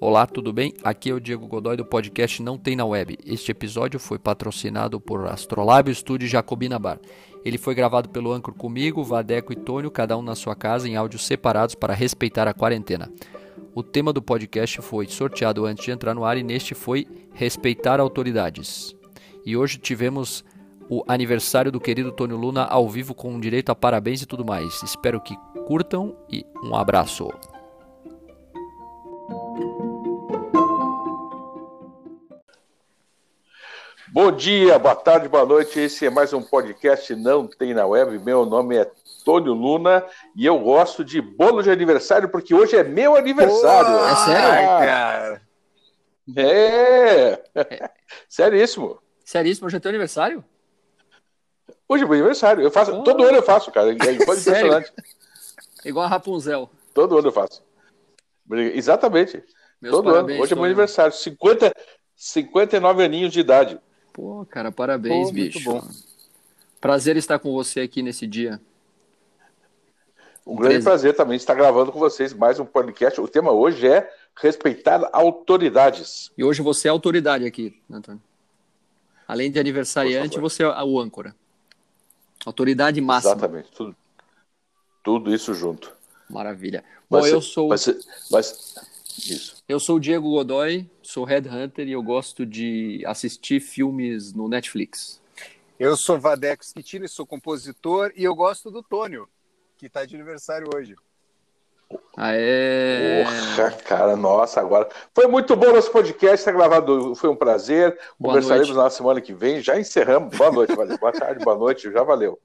Olá, tudo bem? Aqui é o Diego Godoy do podcast Não Tem na Web. Este episódio foi patrocinado por Astrolabio Studio Jacobina Bar. Ele foi gravado pelo Anchor comigo, Vadeco e Tônio, cada um na sua casa, em áudios separados para respeitar a quarentena. O tema do podcast foi sorteado antes de entrar no ar e neste foi Respeitar Autoridades. E hoje tivemos o aniversário do querido Tônio Luna ao vivo com direito a parabéns e tudo mais. Espero que curtam e um abraço. Bom dia, boa tarde, boa noite. Esse é mais um podcast Não Tem na Web. Meu nome é Tônio Luna e eu gosto de bolo de aniversário porque hoje é meu aniversário. é sério? Ah, cara. É. é. Seríssimo. Seríssimo, hoje é teu aniversário? Hoje é meu aniversário. Eu faço, oh. todo ano eu faço, cara. É impressionante. Igual a Rapunzel. Todo ano eu faço. Exatamente. Meus todo ano. Hoje é meu aniversário. 50, 59 aninhos de idade. Pô, cara, parabéns, Pô, bicho. Muito bom. Prazer estar com você aqui nesse dia. Um grande prazer também estar gravando com vocês mais um podcast. O tema hoje é respeitar autoridades. E hoje você é autoridade aqui, Antônio. Além de aniversariante, você é o âncora. Autoridade máxima. Exatamente, tudo, tudo isso junto. Maravilha. Bom, ser, eu sou. Vai ser, isso. Eu sou o Diego Godoy, sou headhunter e eu gosto de assistir filmes no Netflix. Eu sou Vadeco Schettini, sou compositor e eu gosto do Tônio, que está de aniversário hoje. Aê! Porra, cara, nossa, agora. Foi muito bom nosso podcast, está gravado, foi um prazer. Boa Conversaremos noite. na semana que vem. Já encerramos. Boa noite, valeu. boa tarde, boa noite, já valeu.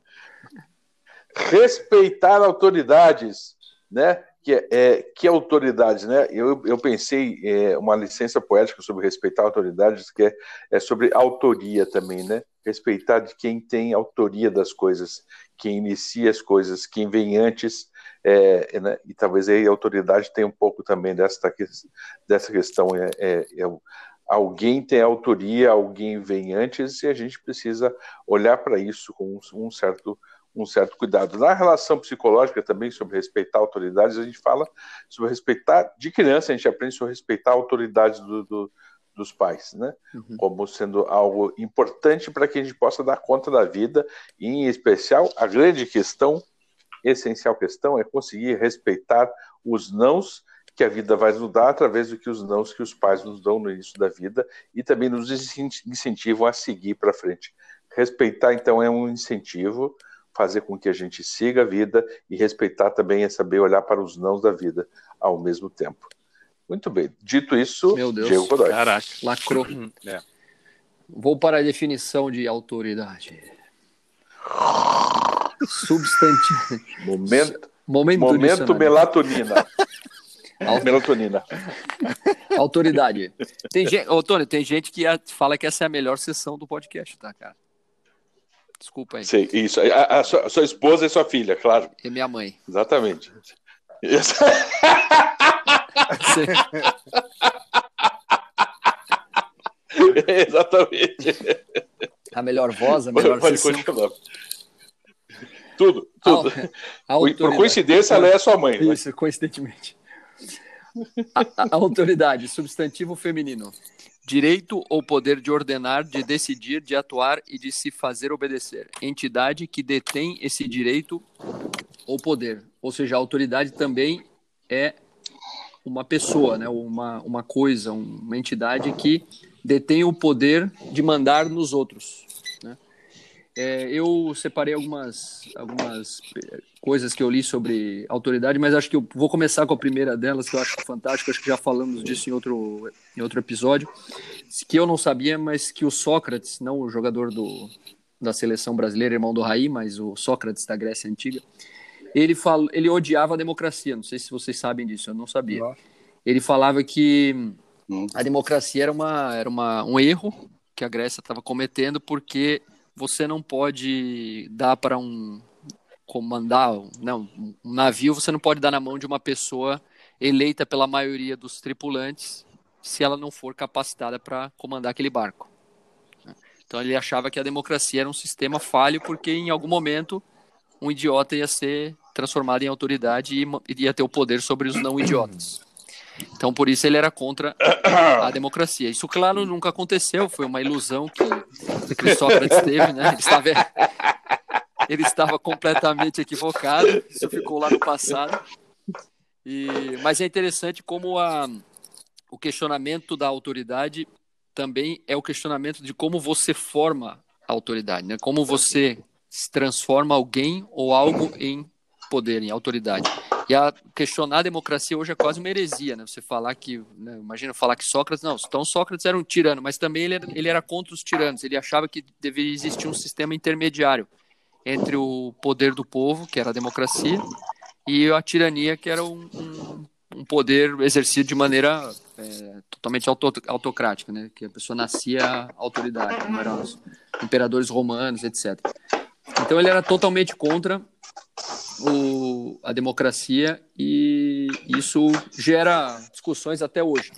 Respeitar autoridades, né? Que é, é, que autoridades, né? Eu, eu pensei é, uma licença poética sobre respeitar autoridades, que é, é sobre autoria também, né? Respeitar de quem tem autoria das coisas, quem inicia as coisas, quem vem antes, é, né? e talvez aí a autoridade tenha um pouco também dessa, dessa questão. É, é, é alguém tem autoria, alguém vem antes, e a gente precisa olhar para isso com um, um certo um certo cuidado. Na relação psicológica também, sobre respeitar autoridades, a gente fala sobre respeitar, de criança a gente aprende sobre respeitar a autoridade do, do, dos pais, né? Uhum. Como sendo algo importante para que a gente possa dar conta da vida, e em especial, a grande questão, essencial questão, é conseguir respeitar os nãos que a vida vai nos dar através do que os nãos que os pais nos dão no início da vida e também nos incentivam a seguir para frente. Respeitar, então, é um incentivo, fazer com que a gente siga a vida e respeitar também é saber olhar para os nãos da vida ao mesmo tempo. Muito bem. Dito isso, Meu Deus, Diego Godoy. Caraca, lacrou. É. Vou para a definição de autoridade. Substantivo. Momento, momento, momento melatonina. Melatonina. Autoridade. Tem gente, ô, Tony, tem gente que fala que essa é a melhor sessão do podcast, tá, cara? Desculpa aí. Sei, isso. A, a, sua, a, sua, esposa e sua filha, claro. E minha mãe. Exatamente. Exatamente. A melhor voz, a melhor Pode continuar. Tudo, tudo. A, Por coincidência, ela é a sua mãe. Né? Isso, coincidentemente. A, a, autoridade, substantivo feminino. Direito ou poder de ordenar, de decidir, de atuar e de se fazer obedecer. Entidade que detém esse direito ou poder. Ou seja, a autoridade também é uma pessoa, né? uma, uma coisa, uma entidade que detém o poder de mandar nos outros. É, eu separei algumas, algumas coisas que eu li sobre autoridade, mas acho que eu vou começar com a primeira delas, que eu acho fantástico, acho que já falamos disso em outro, em outro episódio, que eu não sabia, mas que o Sócrates, não o jogador do, da seleção brasileira, irmão do Raí, mas o Sócrates da Grécia Antiga, ele, fal, ele odiava a democracia, não sei se vocês sabem disso, eu não sabia. Ele falava que a democracia era, uma, era uma, um erro que a Grécia estava cometendo porque você não pode dar para um comandar não, um navio, você não pode dar na mão de uma pessoa eleita pela maioria dos tripulantes se ela não for capacitada para comandar aquele barco. Então ele achava que a democracia era um sistema falho porque em algum momento um idiota ia ser transformado em autoridade e ia ter o poder sobre os não idiotas. Então, por isso ele era contra a democracia. Isso, claro, nunca aconteceu, foi uma ilusão que, que Sócrates teve, né? Ele estava, ele estava completamente equivocado, isso ficou lá no passado. E, mas é interessante como a, o questionamento da autoridade também é o questionamento de como você forma a autoridade, né? Como você transforma alguém ou algo em poder, em autoridade. E a questionar a democracia hoje é quase uma heresia, né? Você falar que, né, imagina falar que Sócrates, não, então Sócrates era um tirano, mas também ele era, ele era contra os tiranos, ele achava que deveria existir um sistema intermediário entre o poder do povo, que era a democracia, e a tirania, que era um, um, um poder exercido de maneira é, totalmente auto, autocrática, né? Que a pessoa nascia autoridade, como eram os imperadores romanos, etc. Então ele era totalmente contra o, a democracia e isso gera discussões até hoje.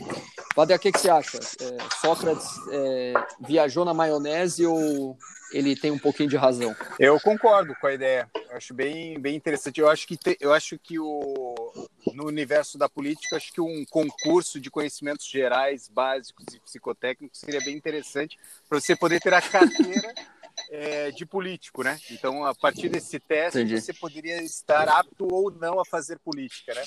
Vader, o que, que você acha? É, Sócrates é, viajou na maionese ou ele tem um pouquinho de razão? Eu concordo com a ideia. Eu acho bem, bem interessante. Eu acho que te, eu acho que o no universo da política, acho que um concurso de conhecimentos gerais, básicos e psicotécnicos seria bem interessante para você poder ter a carteira é, de político, né? Então, a partir desse teste, Entendi. você poderia estar apto ou não a fazer política, né?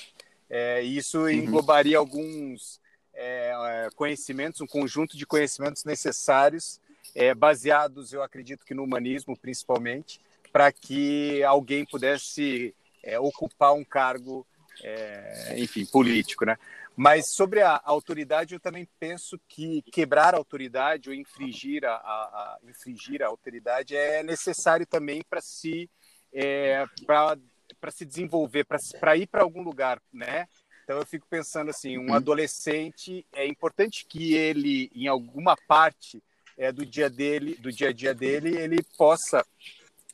É, isso uhum. englobaria alguns é, é, conhecimentos, um conjunto de conhecimentos necessários, é, baseados, eu acredito que no humanismo, principalmente, para que alguém pudesse é, ocupar um cargo, enfim, político, né? Mas sobre a autoridade, eu também penso que quebrar a autoridade ou infringir a, a, a infringir a autoridade é necessário também para se é, para se desenvolver, para ir para algum lugar, né? Então eu fico pensando assim, um uhum. adolescente é importante que ele, em alguma parte é, do dia dele, do dia a dia dele, ele possa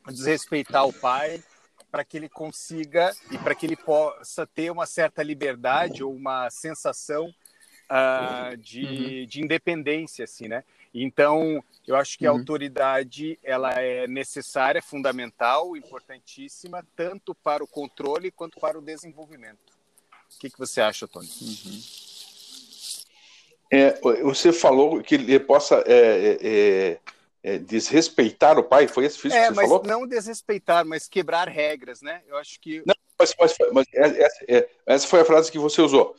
desrespeitar o pai, para que ele consiga e para que ele possa ter uma certa liberdade ou uma sensação uh, de, uhum. de independência, assim, né? Então, eu acho que a uhum. autoridade ela é necessária, fundamental, importantíssima, tanto para o controle quanto para o desenvolvimento. O que, que você acha, Tony? Uhum. É, você falou que ele possa é, é, é é, desrespeitar o pai? Foi esse físico é, que você mas falou? Não desrespeitar, mas quebrar regras, né? Eu acho que. Não, mas, mas, mas essa, é, essa, foi a frase que você usou.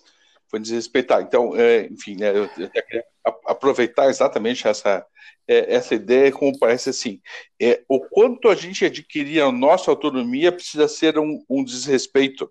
Foi desrespeitar. Então, é, enfim, né, eu, eu queria aproveitar exatamente essa, é, essa ideia, como parece assim: é, o quanto a gente adquirir a nossa autonomia precisa ser um, um desrespeito.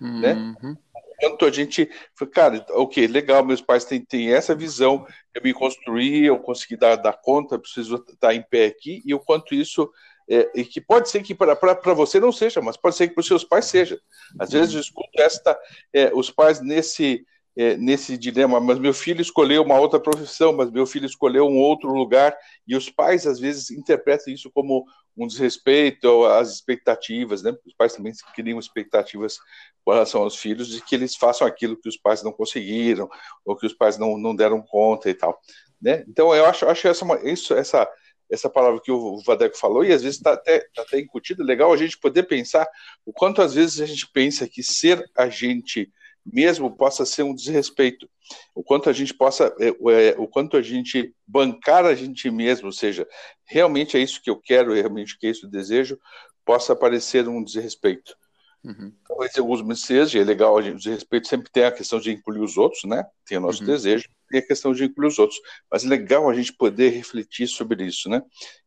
Né? Uhum. Né? Quanto a gente. Cara, ok, legal, meus pais têm, têm essa visão, eu me construí, eu consegui dar, dar conta, preciso estar em pé aqui, e o quanto isso. É, e que pode ser que para você não seja, mas pode ser que para os seus pais seja. Às vezes eu escuto esta, é, os pais nesse, é, nesse dilema, mas meu filho escolheu uma outra profissão, mas meu filho escolheu um outro lugar, e os pais às vezes interpretam isso como um desrespeito às expectativas, né? Os pais também criam expectativas com relação aos filhos de que eles façam aquilo que os pais não conseguiram ou que os pais não, não deram conta e tal, né? Então eu acho, acho essa, isso, essa, essa palavra que o Vadeco falou e às vezes está até, tá até incutido, legal a gente poder pensar o quanto às vezes a gente pensa que ser agente mesmo possa ser um desrespeito, o quanto a gente possa, é, é, o quanto a gente bancar a gente mesmo, ou seja, realmente é isso que eu quero, realmente que é isso que eu desejo, possa parecer um desrespeito. Uhum. Talvez em alguns meses é legal, o desrespeito sempre tem a questão de incluir os outros, né? Tem o nosso uhum. desejo, tem a questão de incluir os outros, mas é legal a gente poder refletir sobre isso, né?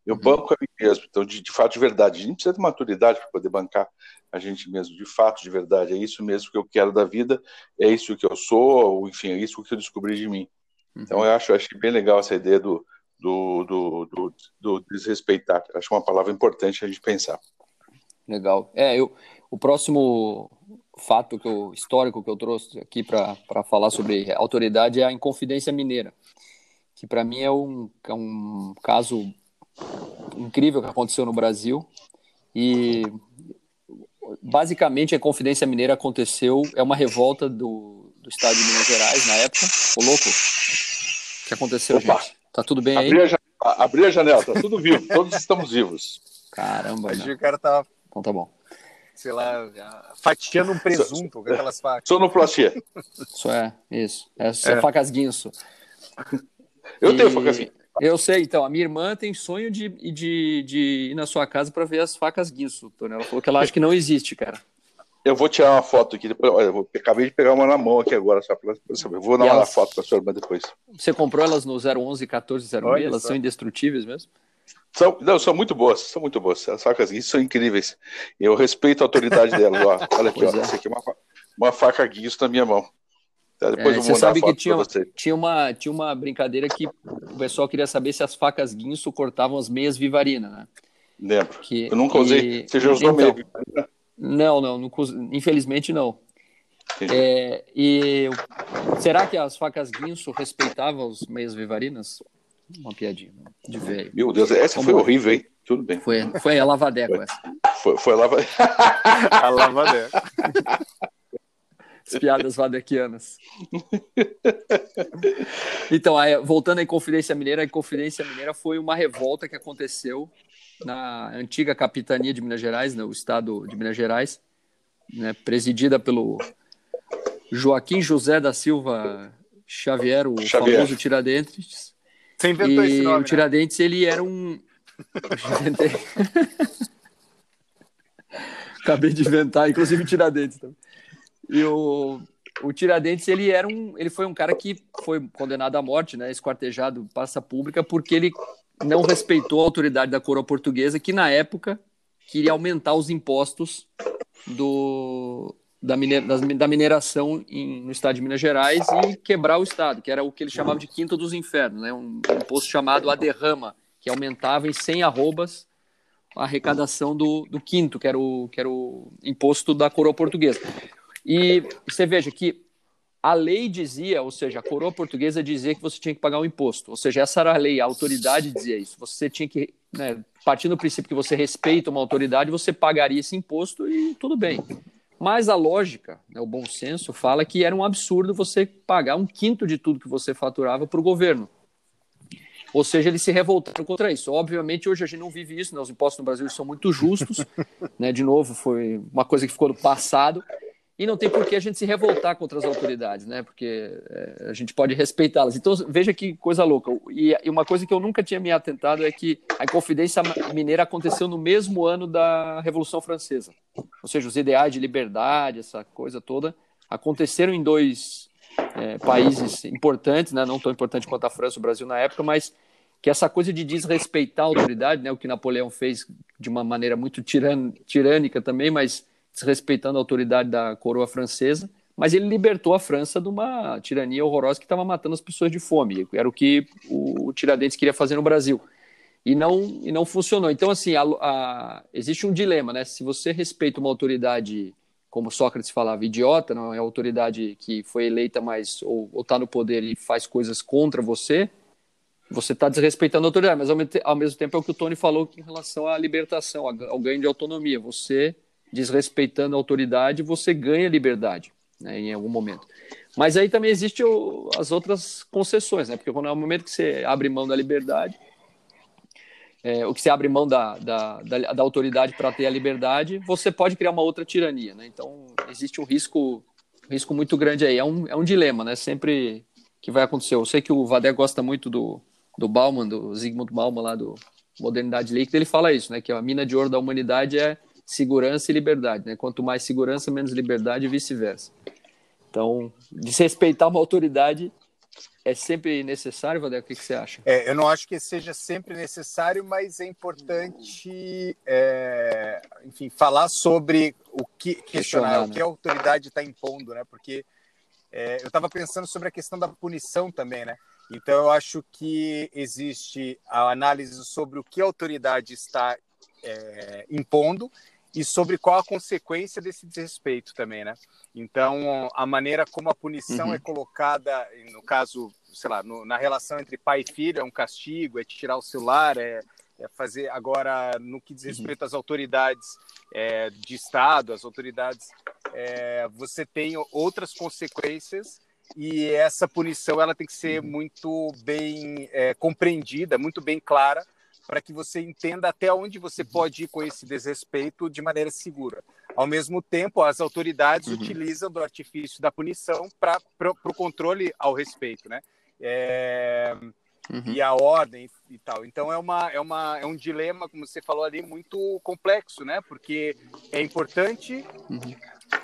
Eu uhum. banco a mim mesmo, então, de, de fato, de verdade, a gente precisa de maturidade para poder bancar a gente mesmo, de fato, de verdade, é isso mesmo que eu quero da vida, é isso que eu sou, ou enfim, é isso que eu descobri de mim. Uhum. Então, eu acho, acho bem legal essa ideia do, do, do, do, do desrespeitar, acho uma palavra importante a gente pensar. Legal. É, eu, o próximo fato que eu, histórico que eu trouxe aqui para falar sobre autoridade é a Inconfidência Mineira, que para mim é um, é um caso incrível que aconteceu no Brasil. E basicamente a Inconfidência Mineira aconteceu, é uma revolta do, do estado de Minas Gerais na época. Ô louco, o que aconteceu, Opa. gente? Tá tudo bem abri aí? A, abri a janela, tá tudo vivo, todos estamos vivos. Caramba, o cara tava... Então tá bom. Sei lá, fatiando um presunto com aquelas facas. Sonoplastia. Isso é, isso. É, é. facas guinso. Eu e... tenho facas guinso. Eu sei, então. A minha irmã tem sonho de, de, de ir na sua casa para ver as facas guinso, Tony. Ela falou que ela acha que não existe, cara. Eu vou tirar uma foto aqui. Olha, eu acabei de pegar uma na mão aqui agora, só para saber. Eu vou dar uma foto para sua irmã depois. Você comprou elas no 011 1406? Elas são indestrutíveis mesmo? São, não, são muito boas, são muito boas. As facas guinso são incríveis. Eu respeito a autoridade delas. Ó. Olha aqui, ó, é. essa aqui é uma, uma faca guinso na minha mão. Tá, depois é, eu vou você sabe que tinha, tinha, uma, tinha uma brincadeira que o pessoal queria saber se as facas guinso cortavam as meias vivarina, né? Lembro. Que, eu nunca usei. Você já usou então, meia vivarina? Não, não, não infelizmente não. É, e será que as facas guinso respeitavam os meias vivarinas? Uma piadinha de velho. Meu Deus, essa Como foi é? horrível, hein? Tudo bem. Foi, foi a lavadeco foi. essa. Foi, foi a lavadeco. a lavadeco. As piadas vadequianas. então, aí, voltando à Inconfidência Mineira, a Inconfidência Mineira foi uma revolta que aconteceu na antiga capitania de Minas Gerais, no estado de Minas Gerais, né, presidida pelo Joaquim José da Silva Xavier, o Xavier. famoso Tiradentes. Você inventou e esse nome, o né? Tiradentes, né? ele era um... Acabei de inventar, inclusive Tiradentes também. E o, o Tiradentes, ele era um, ele foi um cara que foi condenado à morte, né, esquartejado, passa pública, porque ele não respeitou a autoridade da coroa portuguesa, que na época queria aumentar os impostos do, da, miner, da mineração em, no estado de Minas Gerais e quebrar o estado, que era o que ele chamava de quinto dos infernos, né? um, um imposto chamado a derrama, que aumentava em 100 arrobas a arrecadação do, do quinto, que era, o, que era o imposto da coroa portuguesa. E você veja que a lei dizia, ou seja, a coroa portuguesa dizia que você tinha que pagar um imposto. Ou seja, essa era a lei, a autoridade dizia isso. Você tinha que, né, partindo do princípio que você respeita uma autoridade, você pagaria esse imposto e tudo bem. Mas a lógica, né, o bom senso, fala que era um absurdo você pagar um quinto de tudo que você faturava para o governo. Ou seja, eles se revoltaram contra isso. Obviamente, hoje a gente não vive isso, né? os impostos no Brasil são muito justos. né? De novo, foi uma coisa que ficou no passado. E não tem por que a gente se revoltar contra as autoridades, né? Porque é, a gente pode respeitá-las. Então, veja que coisa louca. E, e, uma coisa que eu nunca tinha me atentado é que a Inconfidência Mineira aconteceu no mesmo ano da Revolução Francesa. Ou seja, os ideais de liberdade, essa coisa toda, aconteceram em dois é, países importantes, né? Não tão importante quanto a França e o Brasil na época, mas que essa coisa de desrespeitar a autoridade, né? O que Napoleão fez de uma maneira muito tirânica também, mas desrespeitando a autoridade da coroa francesa, mas ele libertou a França de uma tirania horrorosa que estava matando as pessoas de fome. Era o que o Tiradentes queria fazer no Brasil. E não, e não funcionou. Então, assim, a, a, existe um dilema, né? Se você respeita uma autoridade, como Sócrates falava, idiota, não é a autoridade que foi eleita, mas ou está no poder e faz coisas contra você, você está desrespeitando a autoridade. Mas, ao, ao mesmo tempo, é o que o Tony falou em relação à libertação, ao ganho de autonomia. Você desrespeitando a autoridade, você ganha liberdade né, em algum momento. Mas aí também existe o, as outras concessões, né? Porque quando é o momento que você abre mão da liberdade, é, o que você abre mão da, da, da, da autoridade para ter a liberdade, você pode criar uma outra tirania, né? Então existe um risco, risco muito grande aí. É um, é um dilema, né? Sempre que vai acontecer. Eu sei que o Vadé gosta muito do, do Bauman, do Zygmunt Bauman lá do Modernidade Líquida, ele fala isso, né? Que a mina de ouro da humanidade é segurança e liberdade, né? Quanto mais segurança, menos liberdade e vice-versa. Então, desrespeitar uma autoridade é sempre necessário, Vadel? O que, que você acha? É, eu não acho que seja sempre necessário, mas é importante, é, enfim, falar sobre o que questionar, o que a né? autoridade está impondo, né? Porque é, eu estava pensando sobre a questão da punição também, né? Então eu acho que existe a análise sobre o que a autoridade está é, impondo e sobre qual a consequência desse desrespeito também, né? Então, a maneira como a punição uhum. é colocada, no caso, sei lá, no, na relação entre pai e filho, é um castigo, é tirar o celular, é, é fazer. Agora, no que diz uhum. respeito uhum. às autoridades é, de Estado, as autoridades, é, você tem outras consequências e essa punição ela tem que ser uhum. muito bem é, compreendida, muito bem clara para que você entenda até onde você pode ir com esse desrespeito de maneira segura. Ao mesmo tempo, as autoridades uhum. utilizam do artifício da punição para o controle ao respeito, né? É, uhum. E a ordem e tal. Então é uma, é uma é um dilema, como você falou ali, muito complexo, né? Porque é importante uhum.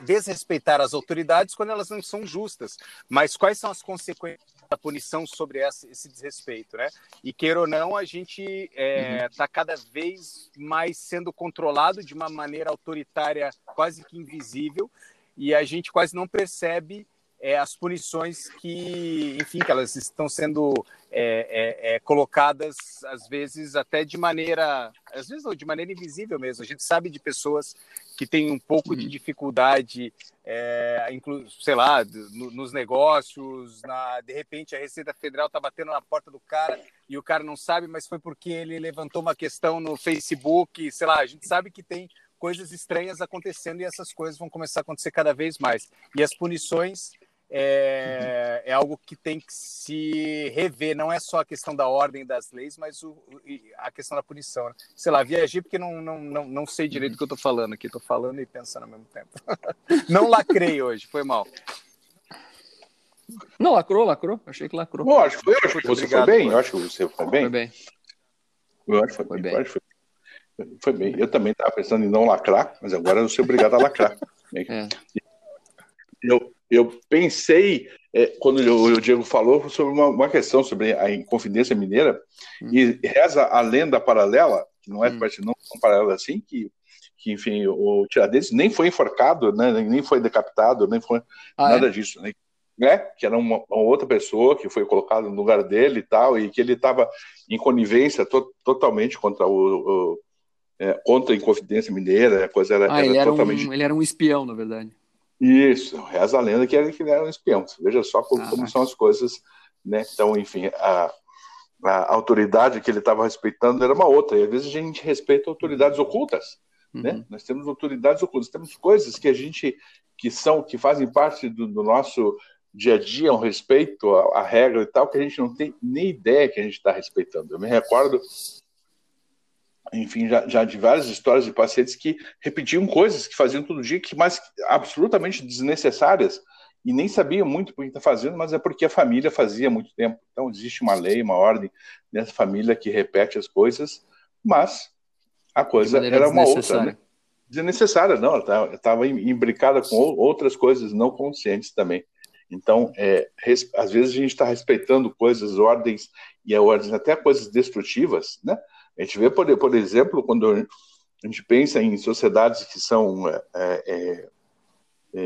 desrespeitar as autoridades quando elas não são justas. Mas quais são as consequências da punição sobre esse desrespeito, né? E queira ou não, a gente está é, uhum. Tá cada vez mais sendo controlado de uma maneira autoritária, quase que invisível, e a gente quase não percebe é, as punições que, enfim, que elas estão sendo é, é, é, colocadas às vezes até de maneira, às vezes não, de maneira invisível mesmo. A gente sabe de pessoas que têm um pouco de uhum. dificuldade, é, inclu, sei lá, no, nos negócios, na, de repente a Receita Federal está batendo na porta do cara e o cara não sabe, mas foi porque ele levantou uma questão no Facebook, sei lá, a gente sabe que tem coisas estranhas acontecendo e essas coisas vão começar a acontecer cada vez mais. E as punições é, é, algo que tem que se rever, não é só a questão da ordem das leis, mas o, a questão da punição. Né? Sei lá, viajei porque não, não, não, não sei direito o que eu estou falando aqui, estou falando e pensando ao mesmo tempo. não lacrei hoje, foi mal. Não, lacrou, lacrou. Achei que lacrou. Bom, acho que foi, acho que você obrigado, foi bem. Eu acho que você foi bem. Foi bem. Eu acho que foi, foi bem. Acho que foi, foi bem. Eu também estava pensando em não lacrar, mas agora eu sou obrigado a lacrar. É. Eu, eu pensei, é, quando o Diego falou, sobre uma, uma, questão sobre a Inconfidência Mineira, hum. e reza a lenda paralela, que não é hum. não tão paralela assim, que, que enfim, o Tiradentes nem foi enforcado, né, nem foi decapitado, nem foi ah, nada é? disso, né? né? que era uma, uma, outra pessoa que foi colocada no lugar dele e tal, e que ele estava em conivência to, totalmente contra o, o é, contra a Inconfidência Mineira, a coisa era, ah, era ele totalmente... Era um, ele era um espião, na verdade. Isso, reza a lenda que ele, que ele era um espião. Veja só como, ah, como são as coisas, né? Então, enfim, a, a autoridade que ele estava respeitando era uma outra. E às vezes a gente respeita autoridades ocultas, uhum. né? Nós temos autoridades ocultas, temos coisas que a gente que são que fazem parte do, do nosso dia a dia, um respeito à, à, regra e tal, que a gente não tem nem ideia que a gente está respeitando. Eu me recordo enfim, já, já, de várias histórias de pacientes que repetiam coisas que faziam todo dia, que mais absolutamente desnecessárias, e nem sabiam muito por que está fazendo, mas é porque a família fazia muito tempo. Então, existe uma lei, uma ordem nessa família que repete as coisas, mas a coisa era uma outra. Né? Desnecessária, não, ela estava imbricada com outras coisas não conscientes também. Então, é, às vezes a gente está respeitando coisas, ordens, e ordens até coisas destrutivas, né? A gente vê, por, por exemplo, quando a gente pensa em sociedades que são é, é, é,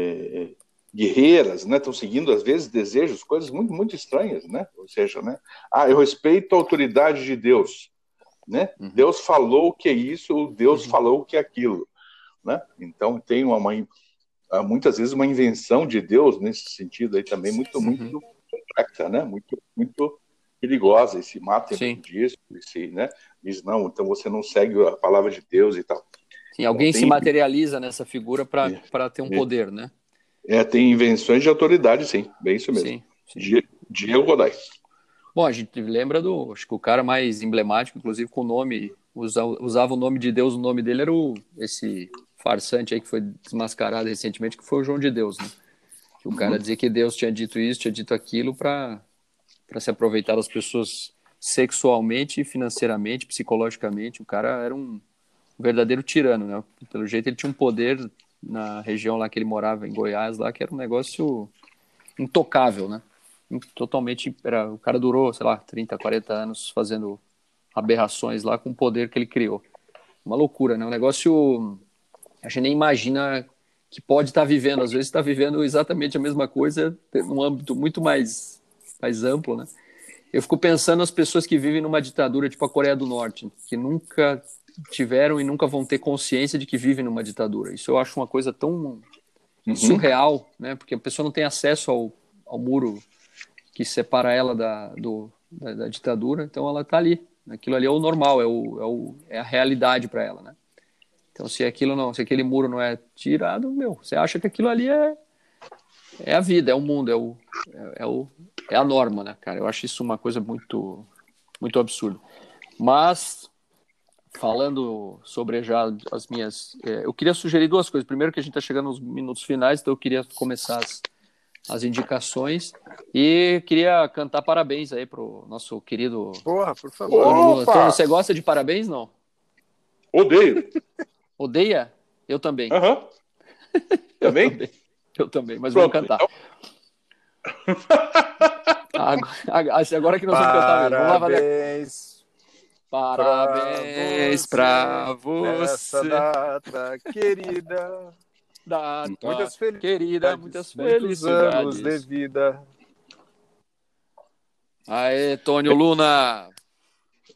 é guerreiras, né, estão seguindo às vezes desejos, coisas muito muito estranhas, né? Ou seja, né? Ah, eu respeito a autoridade de Deus, né? Uhum. Deus falou que é isso, Deus uhum. falou que é aquilo, né? Então tem uma, uma, muitas vezes uma invenção de Deus nesse sentido aí também muito uhum. muito complexa, né? Muito muito perigosa e se mata disso, e se, né? diz não, então você não segue a palavra de Deus e tal. Sim, alguém tem... se materializa nessa figura para ter um é, poder, né? É, tem invenções de autoridade, sim, bem isso mesmo. Sim, sim. Diego Godoy. Bom, a gente lembra do, acho que o cara mais emblemático, inclusive com o nome, usava, usava o nome de Deus, o nome dele era o, esse farsante aí que foi desmascarado recentemente, que foi o João de Deus, né? Que o cara uhum. dizia que Deus tinha dito isso, tinha dito aquilo para se aproveitar das pessoas sexualmente, financeiramente, psicologicamente. O cara era um verdadeiro tirano, né? Pelo jeito ele tinha um poder na região lá que ele morava, em Goiás, lá que era um negócio intocável, né? Totalmente, era, o cara durou, sei lá, 30, 40 anos fazendo aberrações lá com o poder que ele criou. Uma loucura, né? Um negócio a gente nem imagina que pode estar vivendo, às vezes está vivendo exatamente a mesma coisa num âmbito muito mais mais amplo, né? eu fico pensando nas pessoas que vivem numa ditadura tipo a Coreia do Norte, que nunca tiveram e nunca vão ter consciência de que vivem numa ditadura. Isso eu acho uma coisa tão uhum. surreal, né? Porque a pessoa não tem acesso ao, ao muro que separa ela da, do, da, da ditadura, então ela está ali. Aquilo ali é o normal, é, o, é, o, é a realidade para ela, né? Então se aquilo não, se aquele muro não é tirado, meu, você acha que aquilo ali é é a vida, é o mundo, é o, é, é o, é a norma, né, cara? Eu acho isso uma coisa muito, muito absurda. Mas, falando sobre já as minhas. É, eu queria sugerir duas coisas. Primeiro, que a gente está chegando nos minutos finais, então eu queria começar as, as indicações. E queria cantar parabéns aí pro nosso querido. Porra, por favor. Opa! Você gosta de parabéns, não? Odeio. Odeia? Eu também. Uhum. eu também? também? Eu também, mas Pronto, vamos cantar. Então... agora, agora que nós vamos cantar mesmo. Vamos lá, Parabéns. Parabéns pra você. Nessa data querida. Data muitas felicidades. Querida, muitas felicidades. anos de vida. Aê, Tônio Luna.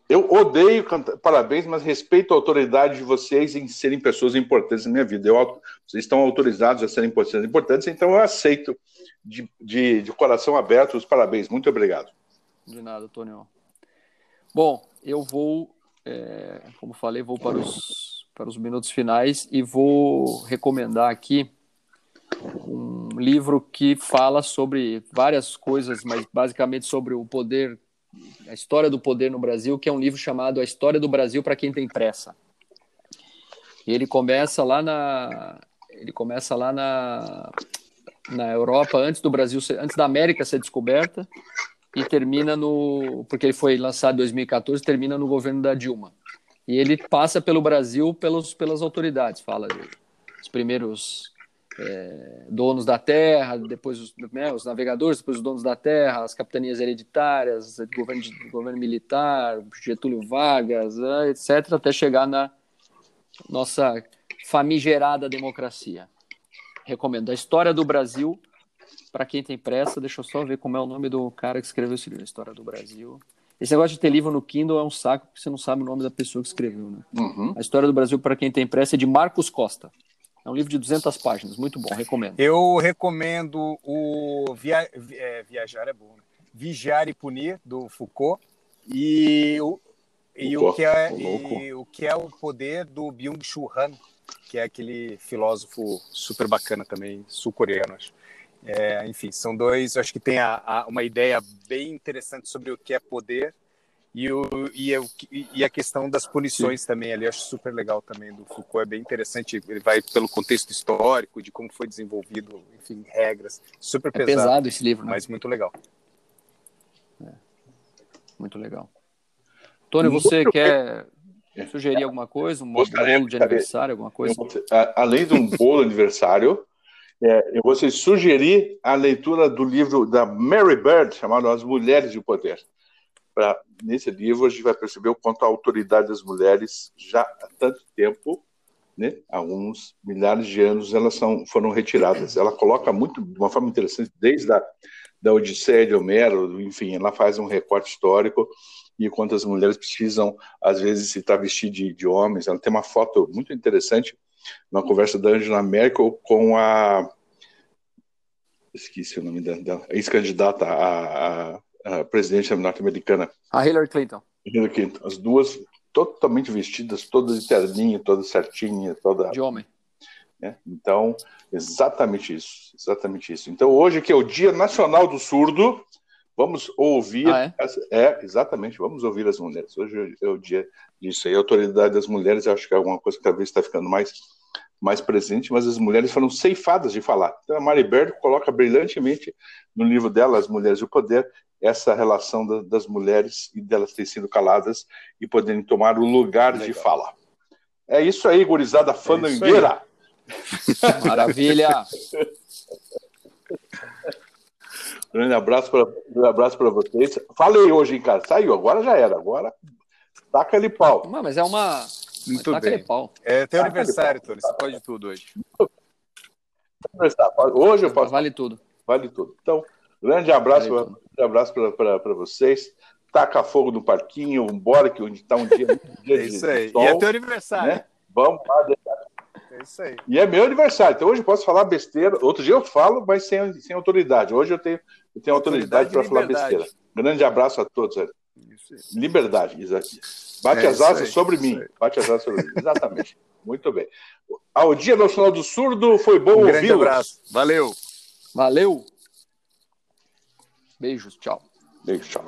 Eu odeio cantar parabéns, mas respeito a autoridade de vocês em serem pessoas importantes na minha vida. Eu, vocês estão autorizados a serem pessoas importantes, então eu aceito de, de, de coração aberto os parabéns. Muito obrigado. De nada, Tônio. Bom, eu vou, é, como falei, vou para os, para os minutos finais e vou recomendar aqui um livro que fala sobre várias coisas, mas basicamente sobre o poder, a história do poder no Brasil, que é um livro chamado A História do Brasil para quem tem pressa. E ele começa lá na ele começa lá na na Europa antes do Brasil antes da América ser descoberta e termina no. Porque ele foi lançado em 2014, termina no governo da Dilma. E ele passa pelo Brasil pelos, pelas autoridades, fala os primeiros é, donos da terra, depois os, né, os, navegadores, depois os donos da terra, as capitanias hereditárias, governo, governo militar, Getúlio Vargas, né, etc., até chegar na nossa famigerada democracia. Recomendo. A história do Brasil para quem tem pressa, deixa eu só ver como é o nome do cara que escreveu esse livro, a História do Brasil. Esse negócio de ter livro no Kindle é um saco porque você não sabe o nome da pessoa que escreveu, né? Uhum. A História do Brasil para quem tem pressa é de Marcos Costa. É um livro de 200 páginas, muito bom, recomendo. Eu recomendo o Via... é, Viajar é bom. Né? Vigiar e Punir do Foucault e o e o, que é, e o que é o poder do Byung-Chul Han, que é aquele filósofo super bacana também, sul-coreano, acho. É, enfim, são dois, acho que tem a, a, uma ideia bem interessante sobre o que é poder e, o, e, o, e a questão das punições Sim. também ali, acho super legal também do Foucault, é bem interessante, ele vai pelo contexto histórico, de como foi desenvolvido, enfim, regras, super pesado. É pesado esse livro, né? Mas muito legal. É. Muito legal. Tony, você muito quer bem. sugerir alguma coisa? Um bolo de aniversário, alguma coisa? Além de um bolo de aniversário, é, eu vou sugerir a leitura do livro da Mary Bird, chamado As Mulheres de Poder. Pra, nesse livro, a gente vai perceber o quanto a autoridade das mulheres, já há tanto tempo, né, há alguns milhares de anos, elas são, foram retiradas. Ela coloca muito, de uma forma interessante, desde a da Odisseia de Homero, enfim, ela faz um recorte histórico e quanto as mulheres precisam, às vezes, se travestir de, de homens. Ela tem uma foto muito interessante uma conversa da Angela Merkel com a. Esqueci o nome dela, ex-candidata a, a, a presidente norte-americana. A Hillary Clinton. Hillary Clinton. As duas totalmente vestidas, todas de terninho, todas certinhas, toda. De homem. É, então, exatamente isso, exatamente isso. Então, hoje que é o Dia Nacional do Surdo, vamos ouvir. Ah, é? é? exatamente, vamos ouvir as mulheres. Hoje é o dia disso aí. A autoridade das mulheres, eu acho que é alguma coisa que talvez está ficando mais mais presente, mas as mulheres foram ceifadas de falar. Então a Mari Berto coloca brilhantemente no livro dela, As Mulheres e o Poder, essa relação da, das mulheres e delas terem sido caladas e poderem tomar o lugar Legal. de fala. É isso aí, gurizada é fandangueira. É Maravilha! grande abraço para um abraço para vocês. Falei hoje em casa, saiu, agora já era, agora taca ali pau. Mas é uma muito Mas bem. Pau. É teu aniversário, Tony. Você pode tudo hoje. Hoje eu posso. Vale tudo. Vale tudo. Então, grande abraço, vale grande abraço para vocês. Taca fogo no parquinho, embora que onde está um dia, um dia é isso aí. Sol, e é teu aniversário. Né? Vamos lá. É isso aí. E é meu aniversário, então hoje eu posso falar besteira. Outro dia eu falo, mas sem, sem autoridade. Hoje eu tenho, eu tenho autoridade, autoridade para falar besteira. Grande abraço a todos. Liberdade, exato. Bate é as asas sobre mim. Bate as asas sobre mim. Exatamente. Muito bem. Ao Dia Nacional do Surdo, foi bom um grande abraço. Valeu. Valeu. Beijos. Tchau. Beijo, tchau.